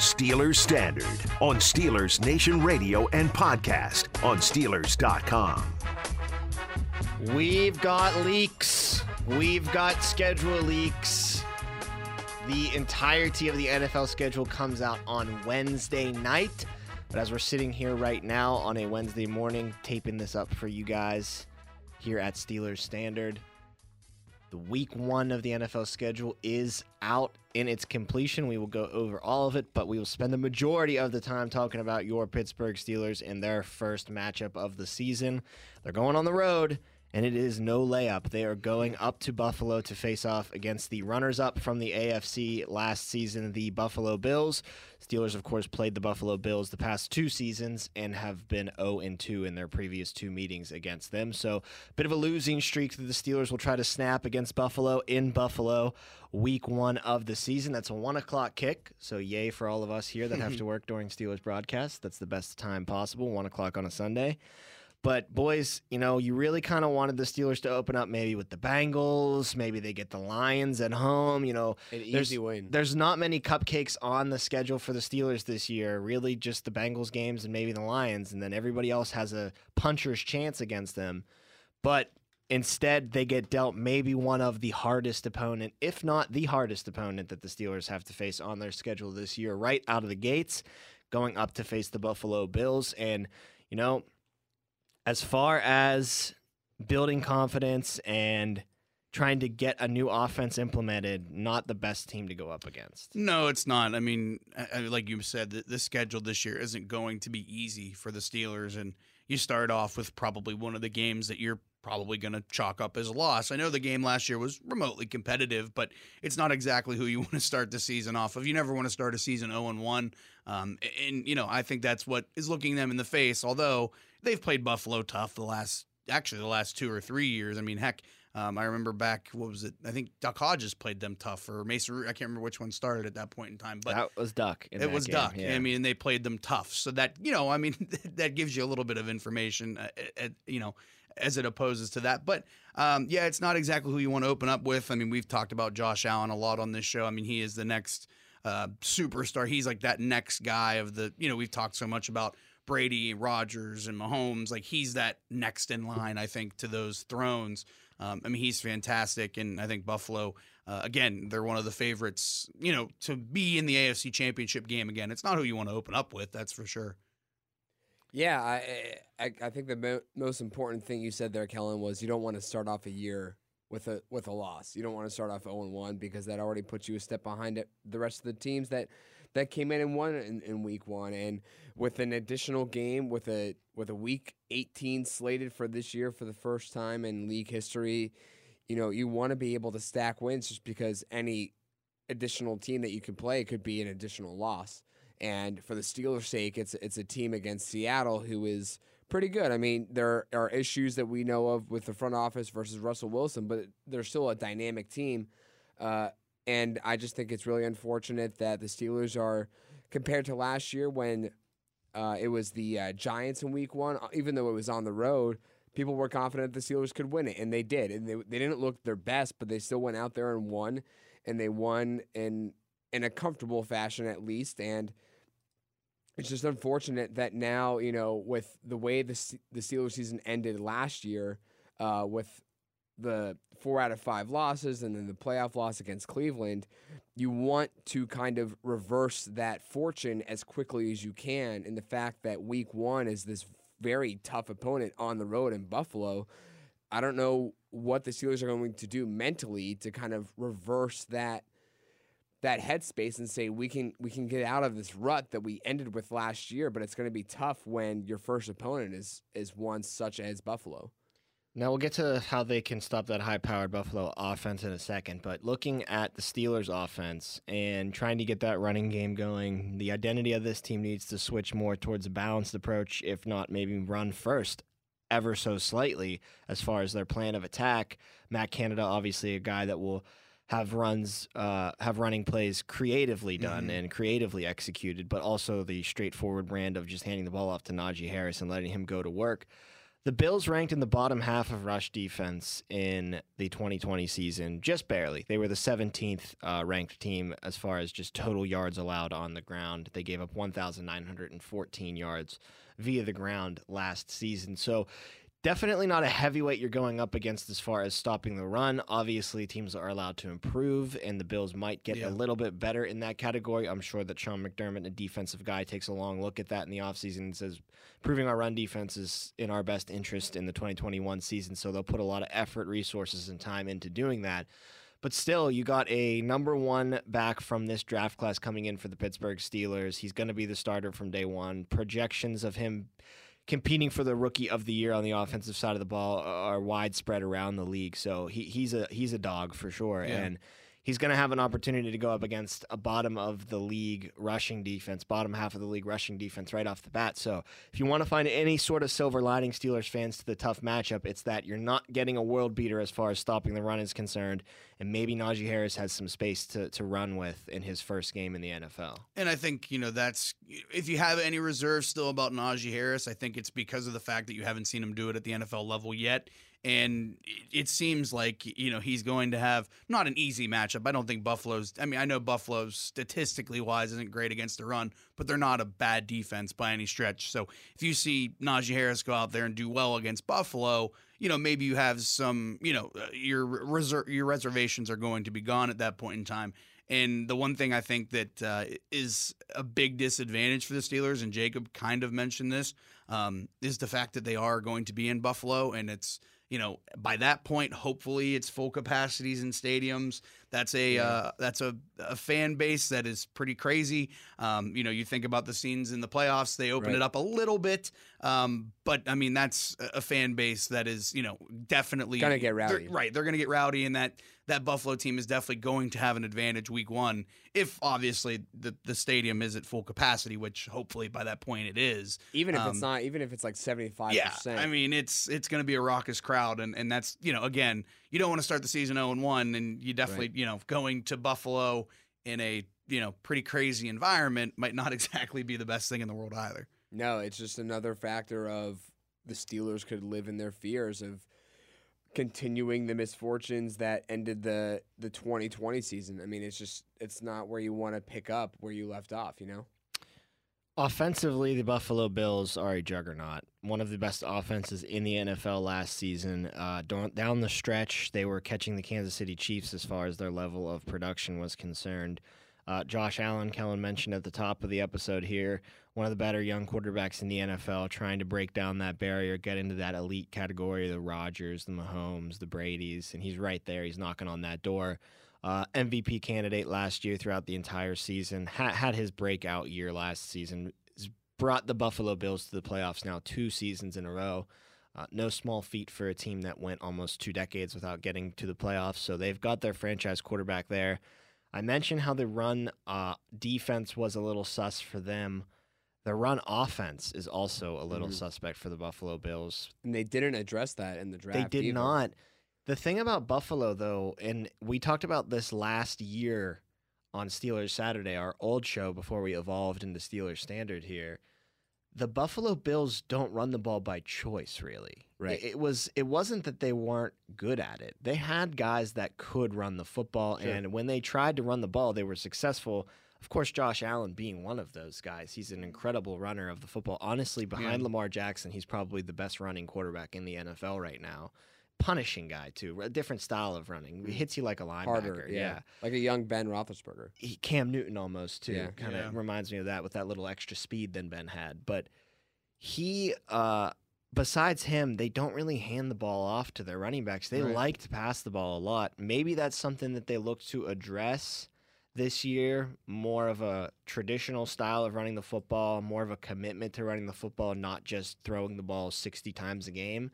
Steelers Standard on Steelers Nation Radio and podcast on Steelers.com. We've got leaks. We've got schedule leaks. The entirety of the NFL schedule comes out on Wednesday night. But as we're sitting here right now on a Wednesday morning, taping this up for you guys here at Steelers Standard, the week one of the NFL schedule is out in its completion. We will go over all of it, but we will spend the majority of the time talking about your Pittsburgh Steelers in their first matchup of the season. They're going on the road and it is no layup. They are going up to Buffalo to face off against the runners up from the AFC last season, the Buffalo Bills. Steelers, of course, played the Buffalo Bills the past two seasons and have been 0 2 in their previous two meetings against them. So, a bit of a losing streak that the Steelers will try to snap against Buffalo in Buffalo, week one of the season. That's a one o'clock kick. So, yay for all of us here that have to work during Steelers broadcast. That's the best time possible, one o'clock on a Sunday. But boys, you know, you really kind of wanted the Steelers to open up maybe with the Bengals. Maybe they get the Lions at home. You know, An there's, easy win. There's not many cupcakes on the schedule for the Steelers this year. Really, just the Bengals games and maybe the Lions, and then everybody else has a puncher's chance against them. But instead, they get dealt maybe one of the hardest opponent, if not the hardest opponent that the Steelers have to face on their schedule this year, right out of the gates, going up to face the Buffalo Bills. And you know as far as building confidence and trying to get a new offense implemented, not the best team to go up against. No, it's not. I mean, like you said, the, schedule this year isn't going to be easy for the Steelers, and you start off with probably one of the games that you're probably going to chalk up as a loss. I know the game last year was remotely competitive, but it's not exactly who you want to start the season off of. You never want to start a season 0 and 1. Um, and, you know, I think that's what is looking them in the face, although they've played Buffalo tough the last, actually, the last two or three years. I mean, heck, um, I remember back, what was it? I think Duck Hodges played them tough, or Mason. I can't remember which one started at that point in time, but that was Duck. in it was game, Duck. yeah. I mean, they played them tough, so that you know, I mean, that gives you a little bit of information, uh, uh, you know, as it opposes to that. But um, yeah, it's not exactly who you want to open up with. I mean, we've talked about Josh Allen a lot on this show. I mean, he is the next uh, superstar. He's like that next guy of the. You know, we've talked so much about Brady, Rodgers, and Mahomes. Like he's that next in line, I think, to those thrones. Um, I mean, he's fantastic, and I think Buffalo. Uh, again, they're one of the favorites, you know, to be in the AFC Championship game again. It's not who you want to open up with, that's for sure. Yeah, I, I I think the mo- most important thing you said there, Kellen, was you don't want to start off a year with a with a loss. You don't want to start off 0 1 because that already puts you a step behind it, the rest of the teams that that came in and won in, in week one. And with an additional game with a with a week 18 slated for this year for the first time in league history, you know, you want to be able to stack wins just because any additional team that you can play could be an additional loss. And for the Steelers' sake, it's it's a team against Seattle who is pretty good. I mean, there are issues that we know of with the front office versus Russell Wilson, but they're still a dynamic team. Uh, and I just think it's really unfortunate that the Steelers are compared to last year when uh, it was the uh, Giants in Week One. uh, Even though it was on the road, people were confident the Steelers could win it, and they did. And they they didn't look their best, but they still went out there and won, and they won in in a comfortable fashion at least. And it's just unfortunate that now, you know, with the way the the Steelers season ended last year, uh, with the four out of five losses and then the playoff loss against Cleveland, you want to kind of reverse that fortune as quickly as you can. And the fact that Week One is this very tough opponent on the road in Buffalo, I don't know what the Steelers are going to do mentally to kind of reverse that that headspace and say we can we can get out of this rut that we ended with last year, but it's going to be tough when your first opponent is is one such as Buffalo. Now we'll get to how they can stop that high-powered Buffalo offense in a second, but looking at the Steelers' offense and trying to get that running game going, the identity of this team needs to switch more towards a balanced approach, if not maybe run first ever so slightly as far as their plan of attack. Matt Canada, obviously a guy that will have runs, uh, have running plays creatively done Mhm. and creatively executed, but also the straightforward brand of just handing the ball off to Najee Harris and letting him go to work The Bills ranked in the bottom half of rush defense in the 2020 season, just barely. They were the 17th uh, ranked team as far as just total yards allowed on the ground. They gave up 1,914 yards via the ground last season. So definitely not a heavyweight you're going up against as far as stopping the run. Obviously, teams are allowed to improve, and the Bills might get Yeah. a little bit better in that category. I'm sure that Sean McDermott, a defensive guy, takes a long look at that in the offseason and says, proving our run defense is in our best interest in the 2021 season. So they'll put a lot of effort, resources, and time into doing that. But still, you got a number one back from this draft class coming in for the Pittsburgh Steelers. He's going to be the starter from day one. Projections of him competing for the rookie of the year on the offensive side of the ball uh, are widespread around the league. So he, he's a he's a dog for sure, Yeah. and he's going to have an opportunity to go up against a bottom of the league rushing defense, bottom half of the league rushing defense right off the bat. So if you want to find any sort of silver lining, Steelers fans, to the tough matchup, it's that you're not getting a world beater as far as stopping the run is concerned, and maybe Najee Harris has some space to to run with in his first game in the NFL. And I think, you know, that's if you have any reserves still about Najee Harris, I think it's because of the fact that you haven't seen him do it at the NFL level yet. And it- seems like, you know, he's going to have not an easy matchup. I don't think Buffalo's, I mean, I know Buffalo's statistically wise isn't great against the run, but they're not a bad defense by any stretch. So if you see Najee Harris go out there and do well against Buffalo, you know, maybe you have some, you know, uh, your reser- your reservations are going to be gone at that point in time. And the one thing I think that uh, is a big disadvantage for the Steelers, and Jacob kind of mentioned this, um, is the fact that they are going to be in Buffalo, and it's you know by that point, hopefully it's full capacities in stadiums. That's a uh, that's a, a fan base that is pretty crazy. Um, you know, you think about the scenes in the playoffs; they open Right. it up a little bit, um, but I mean that's a fan base that is you know definitely Gonna get they're- rowdy. Right, they're going to get rowdy, and that that Buffalo team is definitely going to have an advantage week one if obviously the the stadium is at full capacity, which hopefully by that point it is. Even if Um, it's not, even if it's like seventy five Yeah, percent. I mean it's it's going to be a raucous crowd, and and that's you know again you don't want to start the season zero and one, and you definitely Right. you know going to Buffalo in a you know pretty crazy environment might not exactly be the best thing in the world either. No, it's just another factor of the Steelers could live in their fears of continuing the misfortunes that ended the the 2020 season. I mean, it's just it's not where you want to pick up where you left off, you know? Offensively, the Buffalo Bills are a juggernaut. One of the best offenses in the NFL last season. Uh, down the stretch, they were catching the Kansas City Chiefs as far as their level of production was concerned. Uh, Josh Allen, Kellen mentioned at the top of the episode here, one of the better young quarterbacks in the NFL, trying to break down that barrier, get into that elite category, the Rodgers, the Mahomes, the Brady's, and he's right there. He's knocking on that door uh, MVP candidate last year throughout the entire season. Ha- had his breakout year last season. Has brought the Buffalo Bills to the playoffs now two seasons in a row. Uh, no small feat for a team that went almost two decades without getting to the playoffs. So they've got their franchise quarterback there. I mentioned how the run uh, defense was a little sus for them. The run offense is also a little Mhm. suspect for the Buffalo Bills. And they didn't address that in the draft. They did either. not. The thing about Buffalo, though, and we talked about this last year on Steelers Saturday, our old show before we evolved into Steelers Standard here. The Buffalo Bills don't run the ball by choice, really. Right. It, it was. It wasn't that they weren't good at it. They had guys that could run the football, Sure. and when they tried to run the ball, they were successful. Of course, Josh Allen being one of those guys. He's an incredible runner of the football. Honestly, behind Yeah. Lamar Jackson, he's probably the best running quarterback in the NFL right now. Punishing guy too, a different style of running. He hits you like a linebacker. harder. Yeah. like a young Ben Roethlisberger. He, Cam Newton almost too. Yeah. Kind of Yeah. reminds me of that with that little extra speed than Ben had. But he, uh, besides him, they don't really hand the ball off to their running backs. They Right. like to pass the ball a lot. Maybe that's something that they look to address this year. More of a traditional style of running the football, more of a commitment to running the football, not just throwing the ball 60 times a game.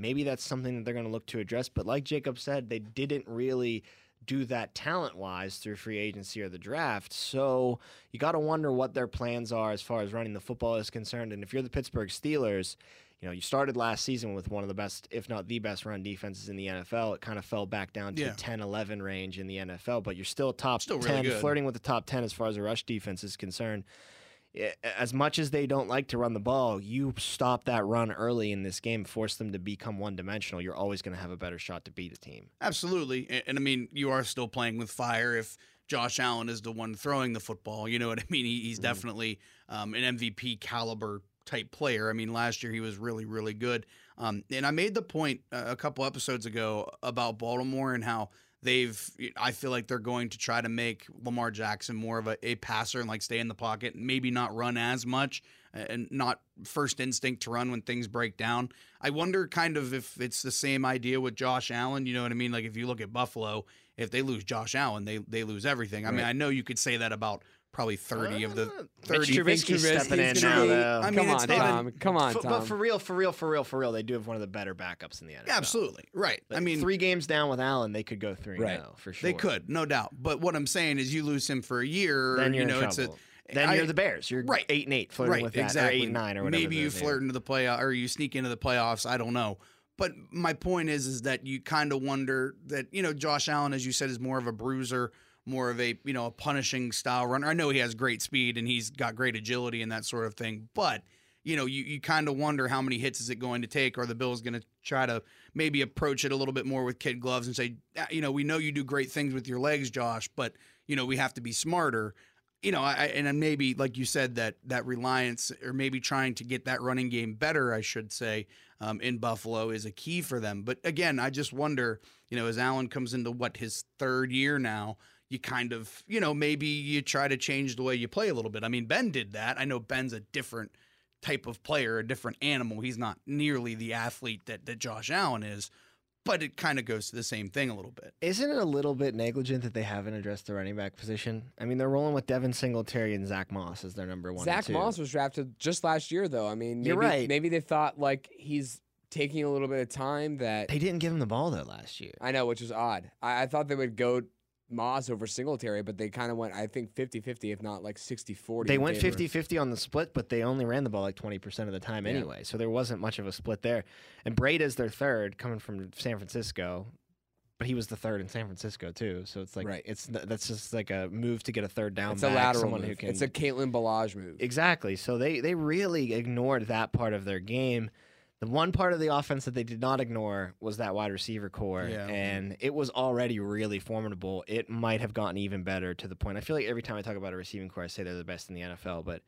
Maybe that's something that they're going to look to address. But like Jacob said, they didn't really do that talent wise through free agency or the draft. So you got to wonder what their plans are as far as running the football is concerned. And if you're the Pittsburgh Steelers, you know, you started last season with one of the best, if not the best run defenses in the NFL. It kind of fell back down to Yeah. 10 11 range in the NFL, but you're still top Still really 10, good. flirting with the top 10 as far as a rush defense is concerned. As much as they don't like to run the ball, you stop that run early in this game, force them to become one dimensional. You're always going to have a better shot to beat a team. Absolutely. And, and I mean, you are still playing with fire if Josh Allen is the one throwing the football. You know what I mean? He, he's definitely um, an MVP caliber type player. I mean, last year he was really, really good. Um, and I made the point uh, a couple episodes ago about Baltimore and how they've, I feel like they're going to try to make Lamar Jackson more of a, a passer and like stay in the pocket, and maybe not run as much and not first instinct to run when things break down. I wonder kind of if it's the same idea with Josh Allen. You know what I mean? Like if you look at Buffalo, if they lose Josh Allen, they they lose everything. I mean, I know you could say that about probably 30 of the Uh, 30 Mitch Trubisky's Trubisky's stepping in now, though. I mean, come on, not even- Come on, F- Tom. But for real, for real, for real, for real, they do have one of the better backups in the NFL. Yeah, absolutely. Right. But I mean, three games down with Allen, they could go three Right. now for sure. they could, no doubt. But what I'm saying is you lose him for a year, Then you're you know, in it's a trouble. then I- you're the Bears. You're Right. eight and eight, flirting right, with that, exactly. or eight and nine, or whatever. Maybe you the- flirt into the playoff or you sneak into the playoffs. I don't know. But my point is, is that you kind of wonder that you know Josh Allen, as you said, is more of a bruiser, more of a you know a punishing style runner. I know he has great speed and he's got great agility and that sort of thing, but you know you, you kind of wonder how many hits is it going to take? Are the Bills going to try to maybe approach it a little bit more with kid gloves and say, "Ah, you know, we know you do great things with your legs, Josh, but you know we have to be smarter you know, I, and maybe like you said that that reliance or maybe trying to get that running game better, I should say, um, in Buffalo is a key for them. But again, I just wonder, you know, as Allen comes into what his third year now, you kind of, you know, maybe you try to change the way you play a little bit. I mean, Ben did that. I know Ben's a different type of player, a different animal. He's not nearly the athlete that that Josh Allen is, but it kind of goes to the same thing a little bit. Isn't it a little bit negligent that they haven't addressed the running back position? I mean, they're rolling with Devin Singletary and Zach Moss as their number one. Zach two. Moss was drafted just last year, though. I mean, maybe, You're right. Maybe they thought like he's taking a little bit of time that They didn't give him the ball though last year. I know, which is odd. I, I thought they would go Moss over Singletary, but they kind of went, I think, 50 50, if not like 60 40. They went 50 50 on the split, but they only ran the ball like 20% of the time Yeah. anyway. So there wasn't much of a split there. And Breida is their third, coming from San Francisco. But he was the third in San Francisco too, so it's like Right. it's that's just like a move to get a third down. It's a lateral someone move. who can. It's a Caitlin Balaj move. Exactly. So they they really ignored that part of their game. The one part of the offense that they did not ignore was that wide receiver core, Yeah. Mm-hmm. and it was already really formidable. It might have gotten even better to the point. I feel like every time I talk about a receiving core, I say they're the best in the NFL, but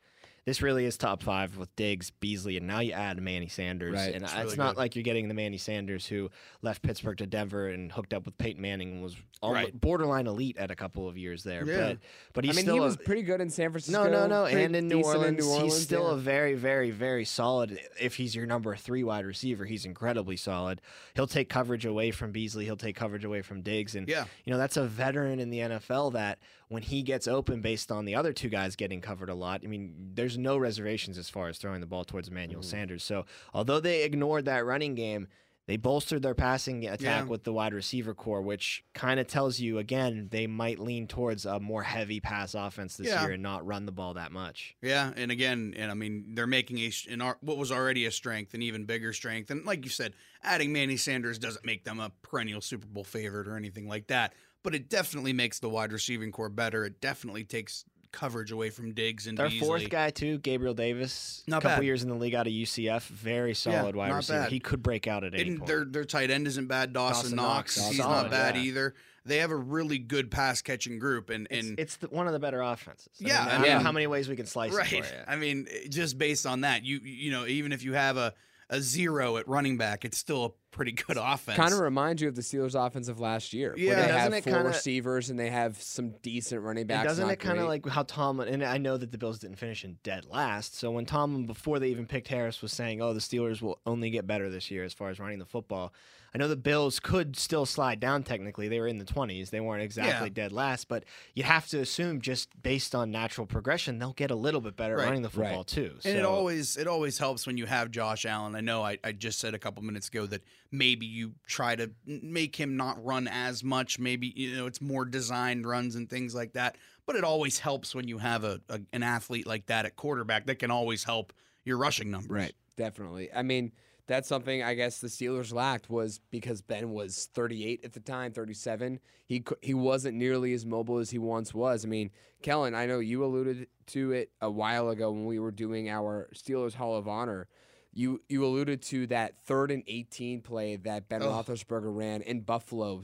this really is top five with Diggs, Beasley, and now you add Manny Sanders. Right. And It's it's, not good. like you're getting the Manny Sanders who left Pittsburgh to Denver and hooked up with Peyton Manning and was Right. borderline elite at a couple of years there. Yeah. But but I mean, still he a- was pretty good in San Francisco. no, no, no. And in New, Orleans, in New Orleans, he's still yeah. a very, very, very solid. If he's your number three wide receiver, he's incredibly solid. He'll take coverage away from Beasley. He'll take coverage away from Diggs. And, Yeah. you know, that's a veteran in the NFL that when he gets open based on the other two guys getting covered a lot, I mean, there's no reservations as far as throwing the ball towards Emmanuel Mm-hmm. Sanders. So although they ignored that running game, they bolstered their passing attack Yeah. with the wide receiver core, which kind of tells you again they might lean towards a more heavy pass offense this Yeah. year and not run the ball that much. Yeah, and again, and I mean, they're making a an what was already a strength an even bigger strength. And like you said, adding Manny Sanders doesn't make them a perennial Super Bowl favorite or anything like that, but it definitely makes the wide receiving core better. It definitely takes coverage away from Diggs and Their Beasley. fourth guy too, Gabriel Davis. Not a couple bad. years in the league out of UCF, very solid wide receiver. bad. He could break out at any point. their their tight end isn't bad. Dawson, Dawson Knox, Knox, he's solid, not bad yeah. either. They have a really good pass catching group, and it's, and it's the, one of the better offenses. I Yeah, mean, I I don't know mean- how many ways we can slice right. it you. I mean, just based on that, you you know, even if you have a a zero at running back, it's still a pretty good offense. Kind of reminds you of the Steelers' offense of last year. Yeah. where they have it four kinda- receivers and they have some decent running And backs. doesn't it kind of like how Tomlin? And I know that the Bills didn't finish in dead last. So when Tomlin, before they even picked Harris, was saying, "Oh, the Steelers will only get better this year as far as running the football," I know the Bills could still slide down. Technically, they were in the twenties. They weren't exactly Yeah. dead last, but you have to assume just based on natural progression, they'll get a little bit better Right. running the Right. football too. And it always it always helps when you have Josh Allen. I know I, I just said a couple minutes ago that maybe you try to make him not run as much. Maybe you know it's more designed runs and things like that. But it always helps when you have a, a an athlete like that at quarterback that can always help your rushing numbers. Right, definitely. I mean, that's something I guess the Steelers lacked was because Ben was 38 at the time, 37. He he wasn't nearly as mobile as he once was. I mean, Kellen, I know you alluded to it a while ago when we were doing our Steelers Hall of Honor. You you alluded to that third and 18 play that Ben Ugh. Roethlisberger ran in Buffalo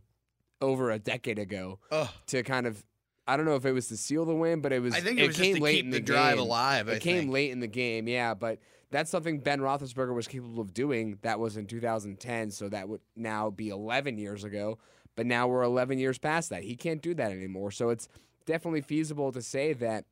over a decade ago Ugh. to kind of I don't know if it was to seal the win, but it was. I think it was just came to late keep in the drive game. alive, I It came think. late in the game, yeah. But that's something Ben Roethlisberger was capable of doing. That was in 2010, so that would now be 11 years ago. But now we're 11 years past that. He can't do that anymore. So it's definitely feasible to say that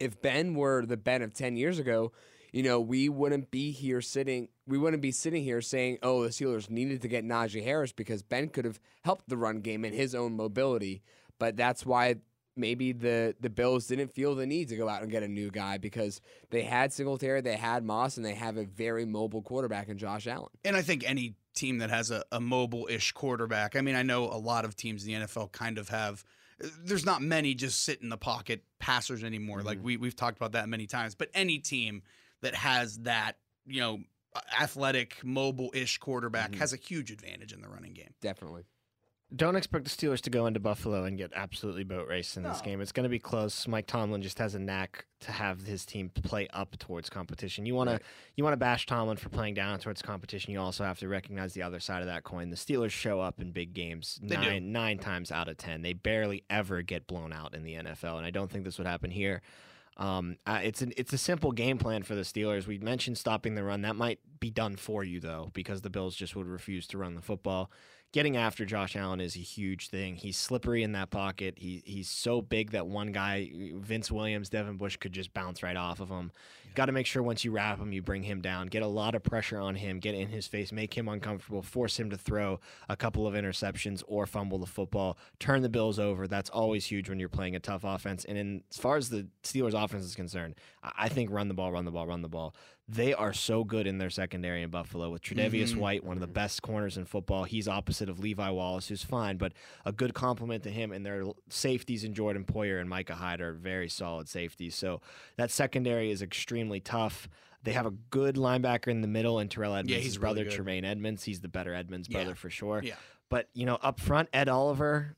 if Ben were the Ben of 10 years ago, you know, we wouldn't be here sitting. We wouldn't be sitting here saying, "Oh, the Steelers needed to get Najee Harris because Ben could have helped the run game in his own mobility." But that's why maybe the the Bills didn't feel the need to go out and get a new guy because they had Singletary, they had Moss, and they have a very mobile quarterback in Josh Allen. And I think any team that has a, a mobile ish quarterback, I mean, I know a lot of teams in the NFL kind of have. There's not many just sit in the pocket passers anymore. Like mm-hmm. we we've talked about that many times. But any team that has that, you know, athletic, mobile ish quarterback mm-hmm. has a huge advantage in the running game. Definitely. Don't expect the Steelers to go into Buffalo and get absolutely boat raced in this game. It's going to be close. Mike Tomlin just has a knack to have his team play up towards competition. You want to you want to bash Tomlin for playing down towards competition. You also have to recognize the other side of that coin. The Steelers show up in big games They do. nine nine times out of ten. They barely ever get blown out in the NFL, and I don't think this would happen here. Um, uh, it's an it's a simple game plan for the Steelers. We mentioned stopping the run. That might be done for you though, because the Bills just would refuse to run the football. Getting after Josh Allen is a huge thing. He's slippery in that pocket. He he's so big that one guy, Vince Williams, Devin Bush, could just bounce right off of him. Got to make sure once you wrap him, you bring him down. Get a lot of pressure on him. Get in his face. Make him uncomfortable. Force him to throw a couple of interceptions or fumble the football. Turn the Bills over. That's always huge when you're playing a tough offense. And in, as far as the Steelers' offense is concerned, I I think run the ball, run the ball, run the ball. They are so good in their secondary in Buffalo with Tre'Davious Mhm. White, one of the best corners in football. He's opposite of Levi Wallace, who's fine, but a good compliment to him. And their safeties in Jordan Poyer and Micah Hyde are very solid safeties. So that secondary is extremely tough. They have a good linebacker in the middle, and Terrell Edmunds' he's brother, really. Tremaine Edmunds. He's the better Edmunds Yeah. brother for sure. Yeah. But you know, up front, Ed Oliver,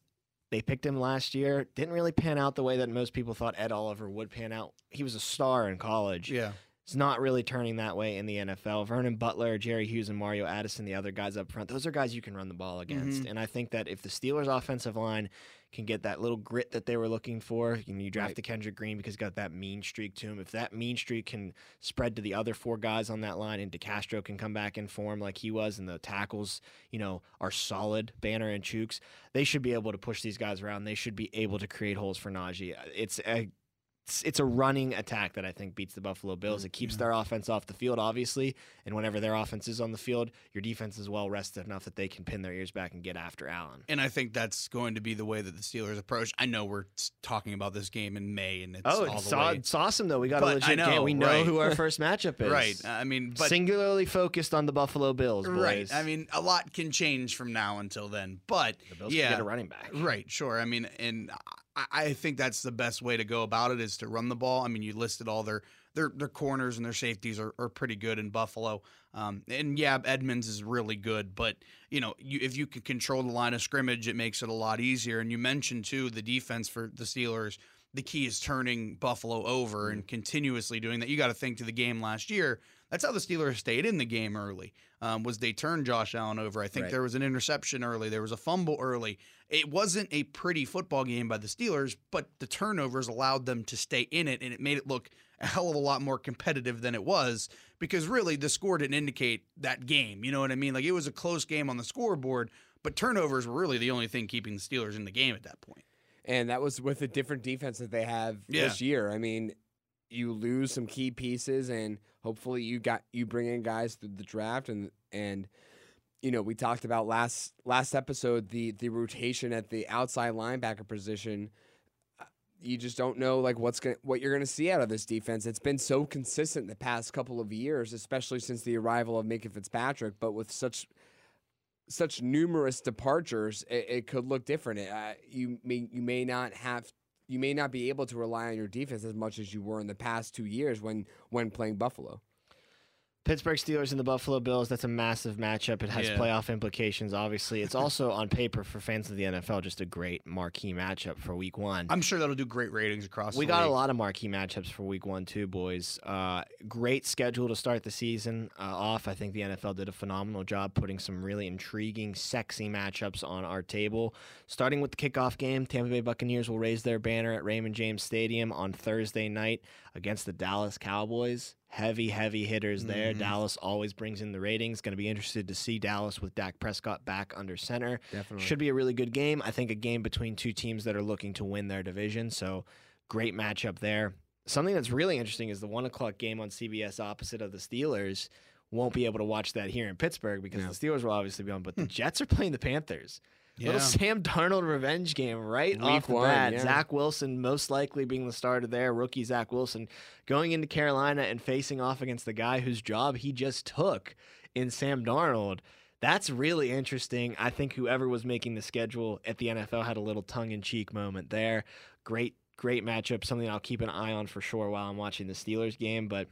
they picked him last year. Didn't really pan out the way that most people thought Ed Oliver would pan out. He was a star in college. Yeah. It's not really turning that way in the NFL. Vernon Butler, Jerry Hughes, and Mario Addison, the other guys up front, those are guys you can run the ball against. Mhm. And I think that if the Steelers' offensive line can get that little grit that they were looking for, and you draft Right. the Kendrick Green because he's got that mean streak to him. If that mean streak can spread to the other four guys on that line, and DeCastro can come back in form like he was, and the tackles, you know, are solid, Banner and Chuks, they should be able to push these guys around. They should be able to create holes for Najee. It's a it's, it's a running attack that I think beats the Buffalo Bills. It keeps mm, their offense off the field, obviously, and whenever their offense is on the field, your defense is well rested enough that they can pin their ears back and get after Allen. And I think that's going to be the way that the Steelers approach. I know we're talking about this game in May, and it's Oh, all it's, the aw- way it's awesome though. We got a But I legit game. know, We know right. who our first matchup is. right. I mean, but Singularly focused on the Buffalo Bills, boys. right. I mean, a lot can change from now until then. But the Bills yeah, can get a running back. Right, sure. I mean, and I, think that's the best way to go about it is to run the ball. I mean, you listed all their their their corners and their safeties are, are pretty good in Buffalo. Um, and yeah, Edmunds is really good, but you know, you, if you can control the line of scrimmage, it makes it a lot easier. And you mentioned too the defense for the Steelers. The key is turning Buffalo over and continuously doing that. You got to think to the game last year. That's how the Steelers stayed in the game early. Um, was they turned Josh Allen over? I think Right. there was an interception early. There was a fumble early. It wasn't a pretty football game by the Steelers, but the turnovers allowed them to stay in it, and it made it look a hell of a lot more competitive than it was because really the score didn't indicate that game. You know what I mean? Like it was a close game on the scoreboard, but turnovers were really the only thing keeping the Steelers in the game at that point. And that was with a different defense that they have this year. I mean, you lose some key pieces, and hopefully you got you bring in guys through the draft, and and you know we talked about last last episode the the rotation at the outside linebacker position. Uh, You just don't know like what's going what you're going to see out of this defense. It's been so consistent the past couple of years, especially since the arrival of Minkah Fitzpatrick. But with such such numerous departures, it, it could look different. Uh, you may you may not have you may not be able to rely on your defense as much as you were in the past two years when when playing Buffalo. Pittsburgh Steelers and the Buffalo Bills, that's a massive matchup. It has Yeah. playoff implications, obviously. It's also on paper for fans of the NFL, just a great marquee matchup for week one. I'm sure that'll do great ratings across. The week. We got a lot of marquee matchups for week one, too, boys. Uh, great schedule to start the season uh, off. I think the NFL did a phenomenal job putting some really intriguing, sexy matchups on our table. Starting with the kickoff game, Tampa Bay Buccaneers will raise their banner at Raymond James Stadium on Thursday night against the Dallas Cowboys. Heavy, heavy hitters there. Mhm. Dallas always brings in the ratings. Going to be interested to see Dallas with Dak Prescott back under center. Definitely. Should be a really good game. I think a game between two teams that are looking to win their division. So great matchup there. Something that's really interesting is the one o'clock game on CBS opposite of the Steelers. Won't be able to watch that here in Pittsburgh because Yeah. the Steelers will obviously be on, but the Jets are playing the Panthers. Little Sam Darnold revenge game right Week off the one, bat. yeah. Zach Wilson most likely being the starter there. Rookie Zach Wilson going into Carolina and facing off against the guy whose job he just took in Sam Darnold. That's really interesting. I think whoever was making the schedule at the NFL had a little tongue in cheek moment there. Great, great matchup. Something I'll keep an eye on for sure while I'm watching the Steelers game. But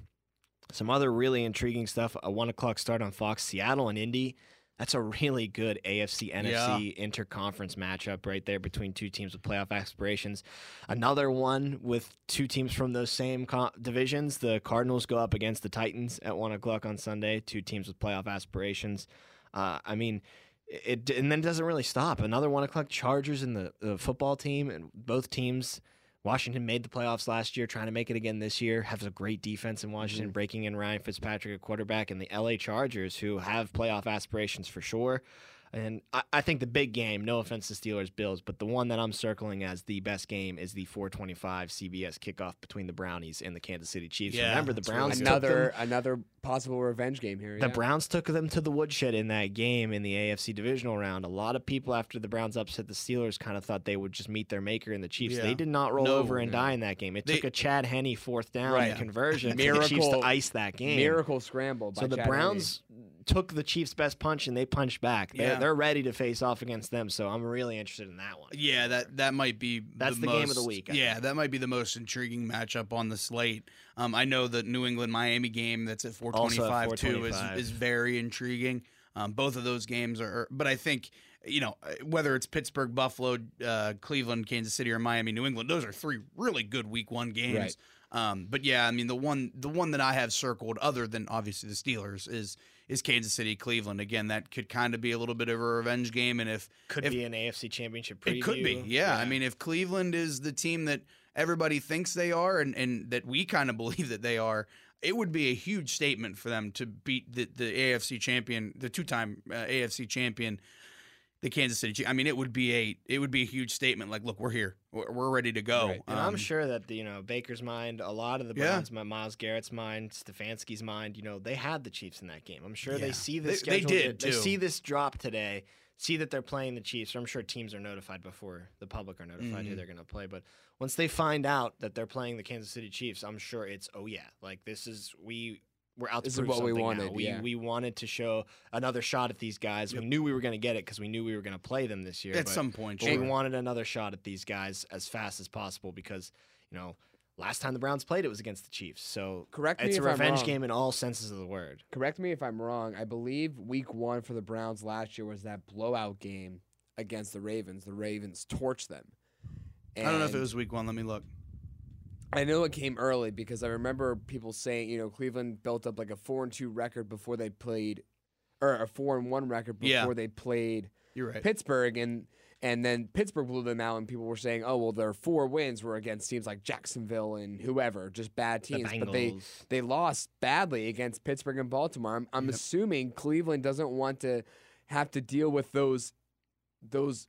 some other really intriguing stuff. A one o'clock start on Fox, Seattle and Indy. That's a really good AFC NFC interconference matchup right there between two teams with playoff aspirations. Another one with two teams from those same co- divisions. The Cardinals go up against the Titans at one o'clock on Sunday. Two teams with playoff aspirations. Uh, I mean, it and then it doesn't really stop. Another one o'clock Chargers and the, the football team, and both teams. Washington made the playoffs last year, trying to make it again this year. Has a great defense in Washington, mm-hmm. breaking in Ryan Fitzpatrick a quarterback, and the LA Chargers, who have playoff aspirations for sure. And I, I think the big game, no offense to Steelers Bills, but the one that I'm circling as the best game is the 425 CBS kickoff between the Brownies and the Kansas City Chiefs. Yeah, Remember, the that's really Browns took them another another possible revenge game here. the yeah. Browns took them to the woodshed in that game in the AFC divisional round. A lot of people after the Browns upset the Steelers kind of thought they would just meet their maker in the Chiefs. Yeah. They did not roll No, over and no. die in that game. It They- took a Chad Henne fourth down Right. conversion for the Chiefs to Miracle- ice that game. miracle scramble. By So the Chad Henne. Browns took the Chiefs' best punch and they punched back. They're, Yeah. they're ready to face off against them. So I'm really interested in that one. Yeah, that that might be That's the most, game of the week, I yeah, think. that might be the most intriguing matchup on the slate. Um, I know the New England Miami game that's at 425 too is 425. is very intriguing. Um, both of those games are, are- but I think you know uh, whether it's Pittsburgh, Buffalo, uh, Cleveland, Kansas City, or Miami, New England, those are three really good Week One games. Right. Um, but yeah, I mean the one the one that I have circled, other than obviously the Steelers, is is Kansas City, Cleveland. Again, that could kind of be a little bit of a revenge game, and if Could if- be an AFC championship preview. it could be, yeah. I mean, if Cleveland is the team that everybody thinks they are, and, and that we kind of believe that they are, it would be a huge statement for them to beat the, the AFC champion, the two-time uh, AFC champion, the Kansas City. Chiefs. I mean, it would be a it would be a huge statement. Like, look, we're here, we're, we're ready to go. Right. And I'm Um, sure that you know Baker's mind, a lot of the Yeah. Browns, my Myles Garrett's mind, Stefanski's mind, you know, they had the Chiefs in that game. I'm sure they see They- this. they schedule, did, They too. see this drop today. See that they're playing the Chiefs. I'm sure teams are notified before the public are notified who Mhm. they're going to play. But once they find out that they're playing the Kansas City Chiefs, I'm sure it's oh yeah, like this is we we're out to This is prove what we something now. wanted, We yeah. we wanted to show another shot at these guys. We knew we were going to get it because we knew we were going to play them this year. at but- some point, but sure. we wanted another shot at these guys as fast as possible because, you know, last time the Browns played, it was against the Chiefs. So Correct me it's a if I'm revenge wrong. game in all senses of the word. Correct me if I'm wrong. I believe Week One for the Browns last year was that blowout game against the Ravens. The Ravens torched them. I don't know if it was week one. Let me look. I know it came early because I remember people saying, you know, Cleveland built up like a four and two record before they played, or a four and one record before Yeah. they played You're right. Pittsburgh, and and then Pittsburgh blew them out, and people were saying, oh well, their four wins were against teams like Jacksonville and whoever, just bad The teams, but they they lost badly against Pittsburgh and Baltimore. I'm, I'm assuming Cleveland doesn't want to have to deal with those those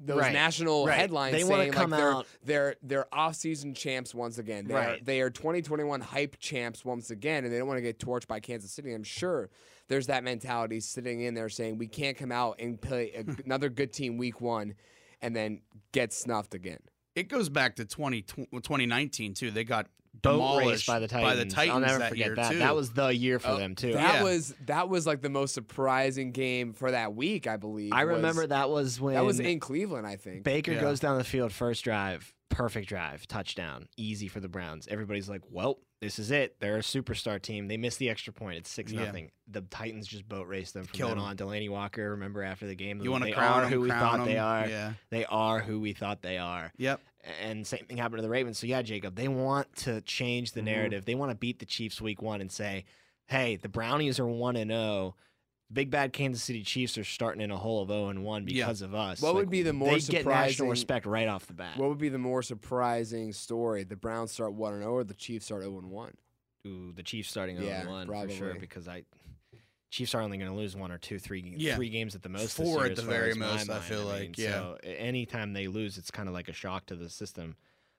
those Right, national right. headlines They saying come like they're out- they're they're off-season champs once again. They are, they are 2021 hype champs once again, and they don't want to get torched by Kansas City. I'm sure there's that mentality sitting in there saying we can't come out and play a, another good team week one, and then get snuffed again. It goes back to 20, 2019 too. They got Boat demolished race by the Titans. By the Titans I'll never that forget year, that. Too. That was the year for Oh, them too. That Yeah. was that was like the most surprising game for that week, I believe. I was- remember that was when that was in Cleveland, I think. Baker Yeah. goes down the field first drive. Perfect drive, touchdown, easy for the Browns. Everybody's like, well, this is it. They're a superstar team. They missed the extra point. It's six Yeah. nothing. The Titans just boat raced them from Killed then 'em. on. Delanie Walker, remember after the game, You want they to crown are 'em, who we crown thought they are. Yeah. They are who we thought they are. Yep. And same thing happened to the Ravens. So yeah, Jacob, they want to change the Mhm. narrative. They want to beat the Chiefs week one and say, hey, the Brownies are one and zero. Big bad Kansas City Chiefs are starting in a hole of zero and one Yeah. because of us. What would be the more they get national surprising- respect right off the bat? What would be the more surprising story? The Browns start one and zero, or the Chiefs start zero and one? Ooh, the Chiefs starting Yeah, 0 1 for sure because I Chiefs are only going to lose one or two, three, Yeah. three games at the most. this Four year, at the very most, I mind. feel mean, like, yeah. So a- anytime they lose, it's kind of like a shock to the system.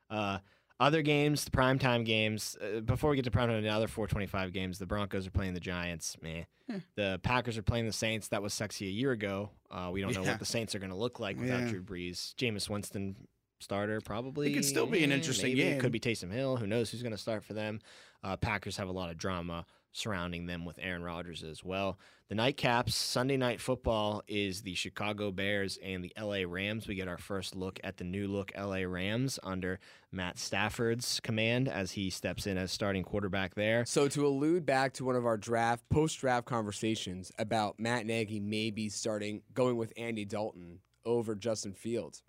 Uh, other games, the primetime games. Uh, before we get to primetime, the other 425 games, the Broncos are playing the Giants. Meh. Yeah. The Packers are playing the Saints. That was sexy a year ago. Uh, we don't know what the Saints are going to look like without Yeah. Drew Brees. Jameis Winston starter probably. It could still be an interesting maybe. It game. could be Taysom Hill. Who knows who's going to start for them? Uh, Packers have a lot of drama surrounding them with Aaron Rodgers as well. The nightcaps, Sunday night football is the Chicago Bears and the LA Rams. We get our first look at the new look LA Rams under Matt Stafford's command as he steps in as starting quarterback there. So to allude back to one of our draft post draft conversations about Matt Nagy maybe starting going with Andy Dalton over Justin Fields.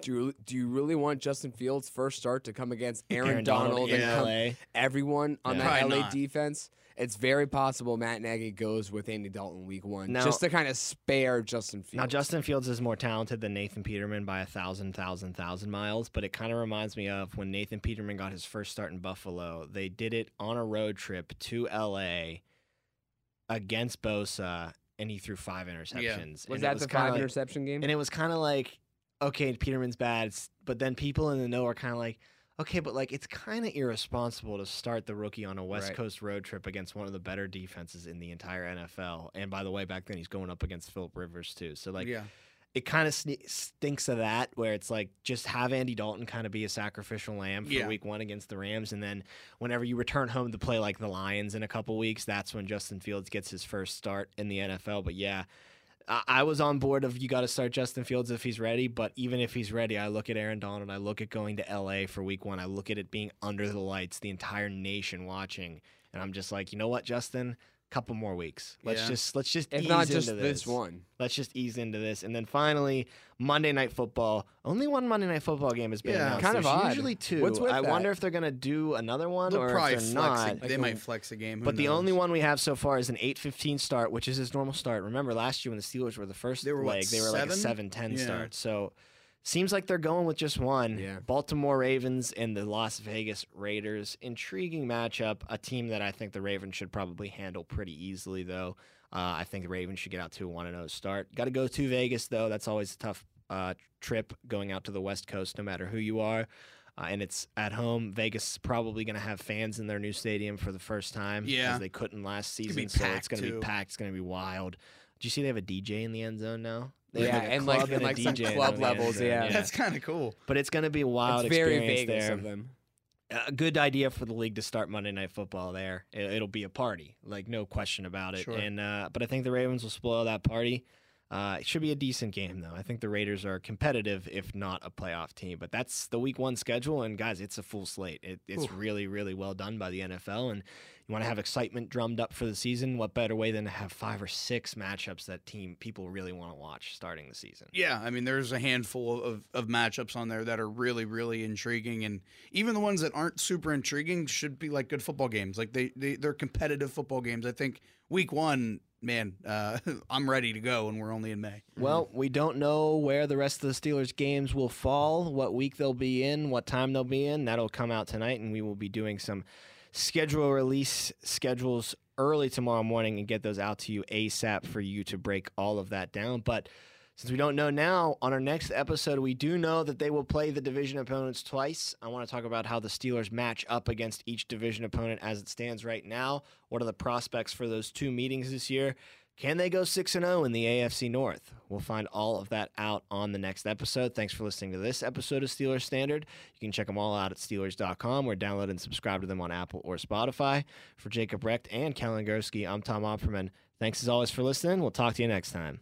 Do you, do you really want Justin Fields' first start to come against Aaron, Donald, in and come LA. everyone on Yeah. that Probably LA not. defense? It's very possible Matt Nagy goes with Andy Dalton week one Now- just to kind of spare Justin Fields. Now, Justin Fields is more talented than Nathan Peterman by a thousand, thousand, thousand miles, but it kind of reminds me of when Nathan Peterman got his first start in Buffalo. They did it on a road trip to LA against Bosa, and he threw five interceptions. was And it that the kinda five like- interception game? And it was kind of like, okay, Peterman's bad, but then people in the know are kind of like, okay, but like it's kind of irresponsible to start the rookie on a West Right. Coast road trip against one of the better defenses in the entire NFL. And by the way, back then he's going up against Philip Rivers too. So like, yeah. it kind of sne- stinks of that where it's like just have Andy Dalton kind of be a sacrificial lamb for Yeah. week one against the Rams. And then whenever you return home to play like the Lions in a couple weeks, that's when Justin Fields gets his first start in the NFL. But yeah, I, was on board of you got to start Justin Fields if he's ready. But even if he's ready, I look at Aaron Donald, I look at going to LA for week one, I look at it being under the lights, the entire nation watching. And I'm just like, you know what, Justin? Couple more weeks. Let's Yeah. just let's just if ease not just into this one. Let's just ease into this. And then finally, Monday Night Football. Only one Monday Night Football game has been Yeah. announced. Kind of There's odd. Usually two. What's with I that? wonder if they're going to do another one They'll or probably if they're flex. not. A, they Like might um, flex a game. who But the only one we have so far is an 8-15 start, which is his normal start. Remember last year when the Steelers were the first They were, what, leg, they were like a seven? 7-10 Yeah. start. So seems like they're going with just one. Yeah. Baltimore Ravens and the Las Vegas Raiders. Intriguing matchup. A team that I think the Ravens should probably handle pretty easily, though. Uh, I think the Ravens should get out to a 1 0 start. Got to go to Vegas, though. That's always a tough uh, trip going out to the West Coast, no matter who you are. Uh, and it's at home. Vegas is probably going to have fans in their new stadium for the first time. Yeah. They couldn't last season. be so it's going to be packed. It's going to be wild. Do you see they have a DJ in the end zone now? They have, Yeah, a and, like- club and, like, some DJ in club the levels, zone, yeah. That's kind of cool. But it's going to be a wild it's very experience Vegas there of them. a good idea for the league to start Monday Night Football there. It, will be a party, like no question about it. Sure. And uh, but I think the Ravens will spoil that party. Uh, it should be a decent game though. I think the Raiders are competitive, if not a playoff team. But that's the Week One schedule, and guys, it's a full slate. It, it's Oof. really, really well done by the NFL, and you want to have excitement drummed up for the season. What better way than to have five or six matchups that team people really want to watch starting the season? Yeah, I mean, there's a handful of, of matchups on there that are really, really intriguing, and even the ones that aren't super intriguing should be like good football games. Like they, they they're competitive football games. I think week one, man, uh, I'm ready to go, and we're only in May. Well, we don't know where the rest of the Steelers games will fall, what week they'll be in, what time they'll be in. That'll come out tonight, and we will be doing some schedule release schedules early tomorrow morning and get those out to you ASAP for you to break all of that down. But since we don't know now, on our next episode, we do know that they will play the division opponents twice. I want to talk about how the Steelers match up against each division opponent as it stands right now. What are the prospects for those two meetings this year? Can they go 6 and 0 in the AFC North? We'll find all of that out on the next episode. Thanks for listening to this episode of Steelers Standard. You can check them all out at Steelers.com or download and subscribe to them on Apple or Spotify. For Jacob Recht and Kellen Gursky, I'm Tom Opperman. Thanks as always for listening. We'll talk to you next time.